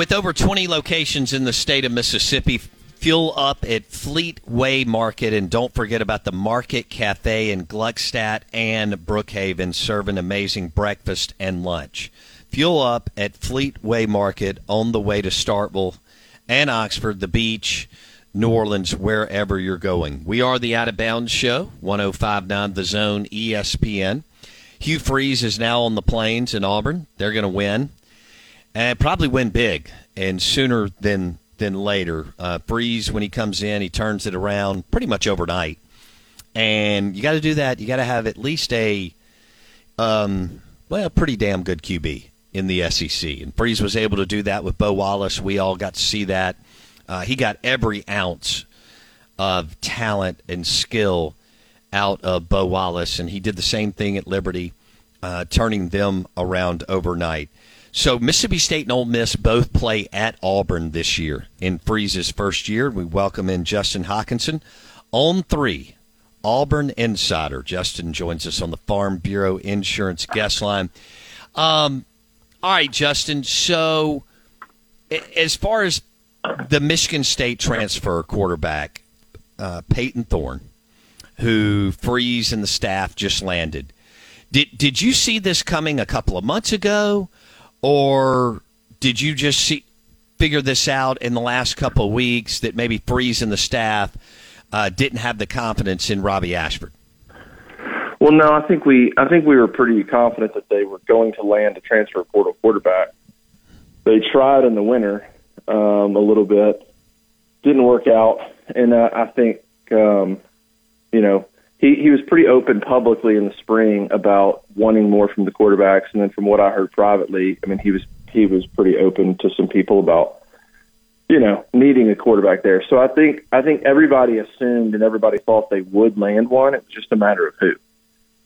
with over 20 locations in the state of Mississippi, fuel up at Fleetway Market, and don't forget about the Market Cafe in Gluckstadt and Brookhaven, serving amazing breakfast and lunch. Fuel up at Fleetway Market on the way to Starkville and Oxford, the beach, New Orleans, wherever you're going. We are the Out of Bounds Show, 1059 The Zone ESPN. Hugh Freeze is now on the plains in Auburn. They're going to win and probably win big and sooner than than later. Uh, Freeze, when he comes in, he turns it around pretty much overnight. And you got to do that. You got to have at least a, um, well, pretty damn good QB in the SEC. And Freeze was able to do that with Bo Wallace. We all got to see that. Uh, he got every ounce of talent and skill out of Bo Wallace, and he did the same thing at Liberty, uh, turning them around overnight. So Mississippi State and Ole Miss both play at Auburn this year in Freeze's first year. We welcome in Justin Hokanson on three. Auburn Insider. Justin joins us on the Farm Bureau Insurance guest line. Um, all right, Justin. So, as far as the Michigan State transfer quarterback, uh, Payton Thorne, who Freeze and the staff just landed, did did you see this coming a couple of months ago? Or did you just see figure this out in the last couple of weeks that maybe Freeze and the staff uh, didn't have the confidence in Robbie Ashford? Well, no, I think we I think we were pretty confident that they were going to land a transfer portal quarterback. They tried in the winter um, a little bit, didn't work out, and uh, I think um, you know he he was pretty open publicly in the spring about wanting more from the quarterbacks, and then from what I heard privately, I mean he was he was pretty open to some people about you know needing a quarterback there. So I think I think everybody assumed and everybody thought they would land one. It was just a matter of who.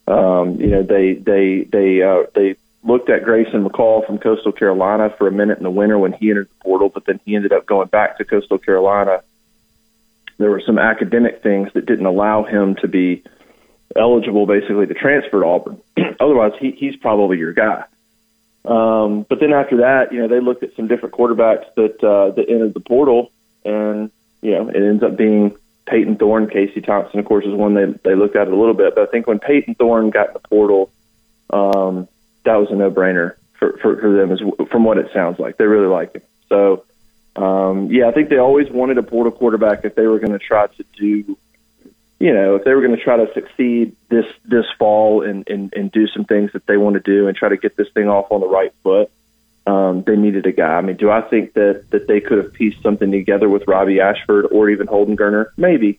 Um, you know they they they uh, they looked at Grayson McCall from Coastal Carolina for a minute in the winter when he entered the portal, but then he ended up going back to Coastal Carolina there were some academic things that didn't allow him to be eligible basically to transfer to Auburn. Otherwise, he, he's probably your guy. Um, but then after that, you know, they looked at some different quarterbacks that uh, that entered the portal, and you know, it ends up being Payton Thorne. Casey Thompson, of course, is one they they looked at a little bit. But I think when Payton Thorne got in the portal, um, that was a no brainer for, for for them, as from what it sounds like. They really like him. So um, yeah, I think they always wanted a portal quarterback if they were going to try to do, you know, if they were going to try to succeed this this fall and, and and do some things that they want to do and try to get this thing off on the right foot. Um, they needed a guy. I mean, do I think that that they could have pieced something together with Robbie Ashford or even Holden Geriner? Maybe.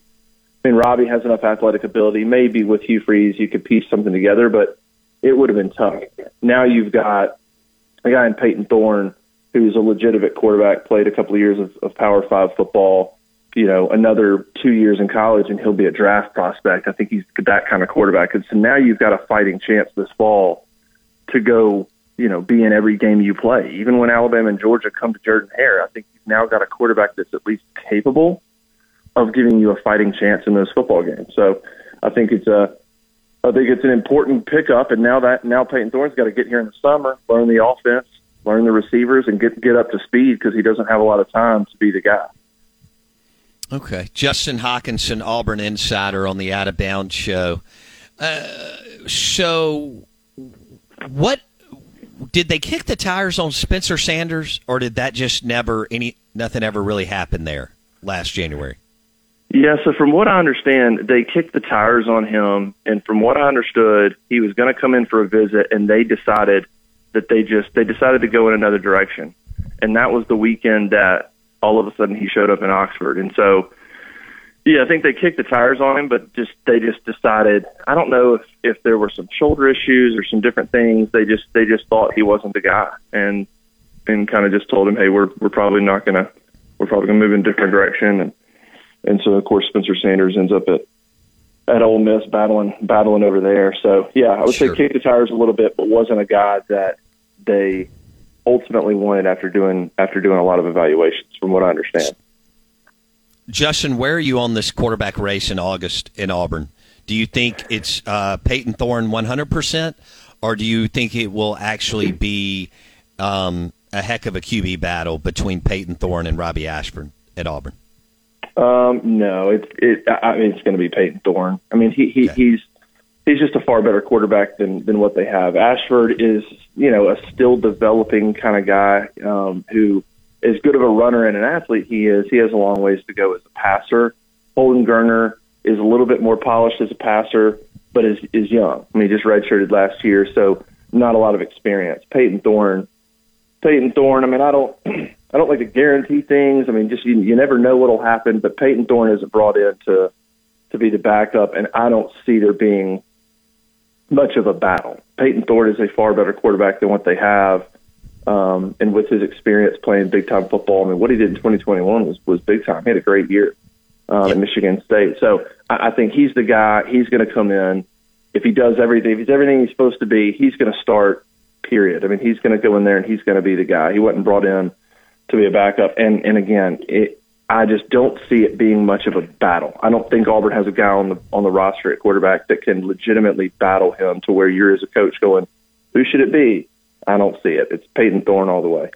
I mean, Robbie has enough athletic ability. Maybe with Hugh Freeze, you could piece something together, but it would have been tough. Now you've got a guy in Payton Thorne who's a legitimate quarterback, played a couple of years of, of Power Five football, you know, another two years in college, and he'll be a draft prospect. I think he's that kind of quarterback. And so now you've got a fighting chance this fall to go, you know, be in every game you play. Even when Alabama and Georgia come to Jordan Hare, I think you've now got a quarterback that's at least capable of giving you a fighting chance in those football games. So I think it's a I think it's an important pickup, and now that now Payton Thorne's got to get here in the summer, learn the offense, learn the receivers, and get get up to speed because he doesn't have a lot of time to be the guy. Okay, Justin Hokanson, Auburn insider on the Out of Bounds show. Uh, so, what did they kick the tires on Spencer Sanders, or did that just never any nothing ever really happened there last January? Yeah, so from what I understand, they kicked the tires on him, and from what I understood, he was going to come in for a visit, and they decided that they just they decided to go in another direction, and that was the weekend that all of a sudden he showed up in Oxford, and so yeah, I think they kicked the tires on him, but just they just decided. I don't know if if there were some shoulder issues or some different things. They just they just thought he wasn't the guy, and and kind of just told him, hey, we're we're probably not gonna we're probably gonna move in a different direction, and and so of course Spencer Sanders ends up at at Ole Miss battling battling over there. So yeah, I would sure. say kick the tires a little bit, but wasn't a guy that they ultimately wanted after doing after doing a lot of evaluations, from what I understand. Justin, where are you on this quarterback race in August in Auburn? Do you think it's uh, Payton Thorne 100%, or do you think it will actually be um, a heck of a QB battle between Payton Thorne and Robbie Ashford at Auburn? Um, no, it's it. I mean, it's going to be Payton Thorne. I mean, he, he Okay. he's he's just a far better quarterback than than what they have. Ashford is you know a still developing kind of guy um, who as good of a runner and an athlete he is. He has a long ways to go as a passer. Holden Geriner is a little bit more polished as a passer, but is is young. I mean, he just redshirted last year, so not a lot of experience. Payton Thorne, Payton Thorne. I mean, I don't, I don't like to guarantee things. I mean, just you, you never know what'll happen. But Payton Thorne isn't brought in to to be the backup, and I don't see there being much of a battle. Payton Thorne is a far better quarterback than what they have. Um, and with his experience playing big time football, I mean, what he did in 2021 was, was big time. He had a great year um, at Michigan State. So I, I think he's the guy. He's going to come in. If he does everything, if he's everything he's supposed to be, he's going to start. Period. I mean, he's going to go in there and he's going to be the guy. He wasn't brought in to be a backup. And and again, it, I just don't see it being much of a battle. I don't think Auburn has a guy on the on the roster at quarterback that can legitimately battle him to where you're as a coach going, who should it be? I don't see it. It's Payton Thorne all the way.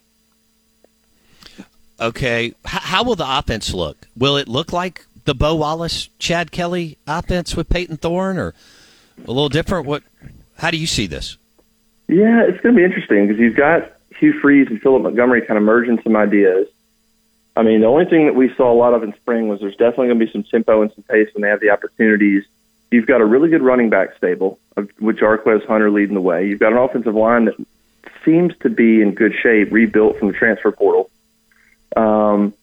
Okay, H- how will the offense look? Will it look like the Bo Wallace, Chad Kelly offense with Payton Thorne, or a little different? What? How do you see this? Yeah, it's going to be interesting because you've got Hugh Freeze and Philip Montgomery kind of merging some ideas. I mean, the only thing that we saw a lot of in spring was there's definitely going to be some tempo and some pace when they have the opportunities. You've got a really good running back stable, with Jarquez Hunter leading the way. You've got an offensive line that seems to be in good shape, rebuilt from the transfer portal. Um,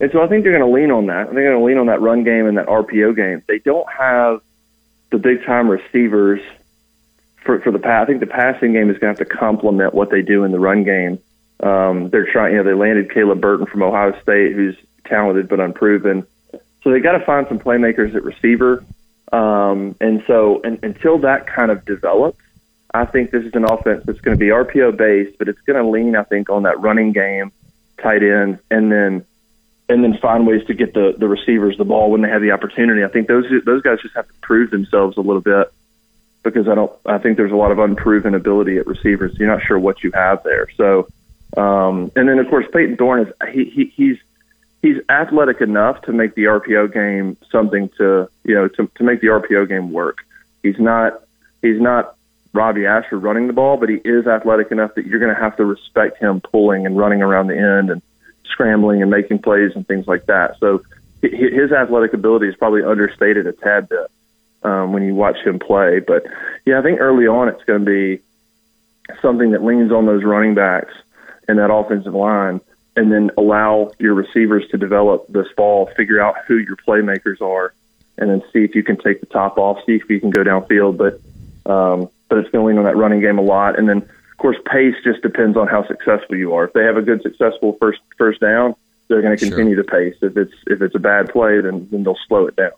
and so I think they're going to lean on that. I think they're going to lean on that run game and that RPO game. They don't have the big time receivers for for the pass. I think the passing game is going to have to complement what they do in the run game. Um, they're trying. You know, they landed Caleb Burton from Ohio State, who's talented but unproven. So they got to find some playmakers at receiver. Um, and so and, until that kind of develops, I think this is an offense that's going to be RPO based, but it's going to lean, I think, on that running game, tight ends, and then and then find ways to get the the receivers the ball when they have the opportunity. I think those those guys just have to prove themselves a little bit because I don't. I think there's a lot of unproven ability at receivers. You're not sure what you have there. So, um, and then of course Payton Thorne is he, he he's he's athletic enough to make the RPO game something to you know to to make the RPO game work. He's not he's not Robbie Ashford running the ball, but he is athletic enough that you're going to have to respect him pulling and running around the end and scrambling and making plays and things like that. So his athletic ability is probably understated a tad bit um, when you watch him play. But yeah, I think early on it's going to be something that leans on those running backs and that offensive line, and then allow your receivers to develop this fall, figure out who your playmakers are, and then see if you can take the top off, see if you can go downfield. But um, but it's going to lean on that running game a lot, and then of course pace just depends on how successful you are. If they have a good successful first first down, they're going to Sure. continue to pace. If it's if it's a bad play, then then they'll slow it down.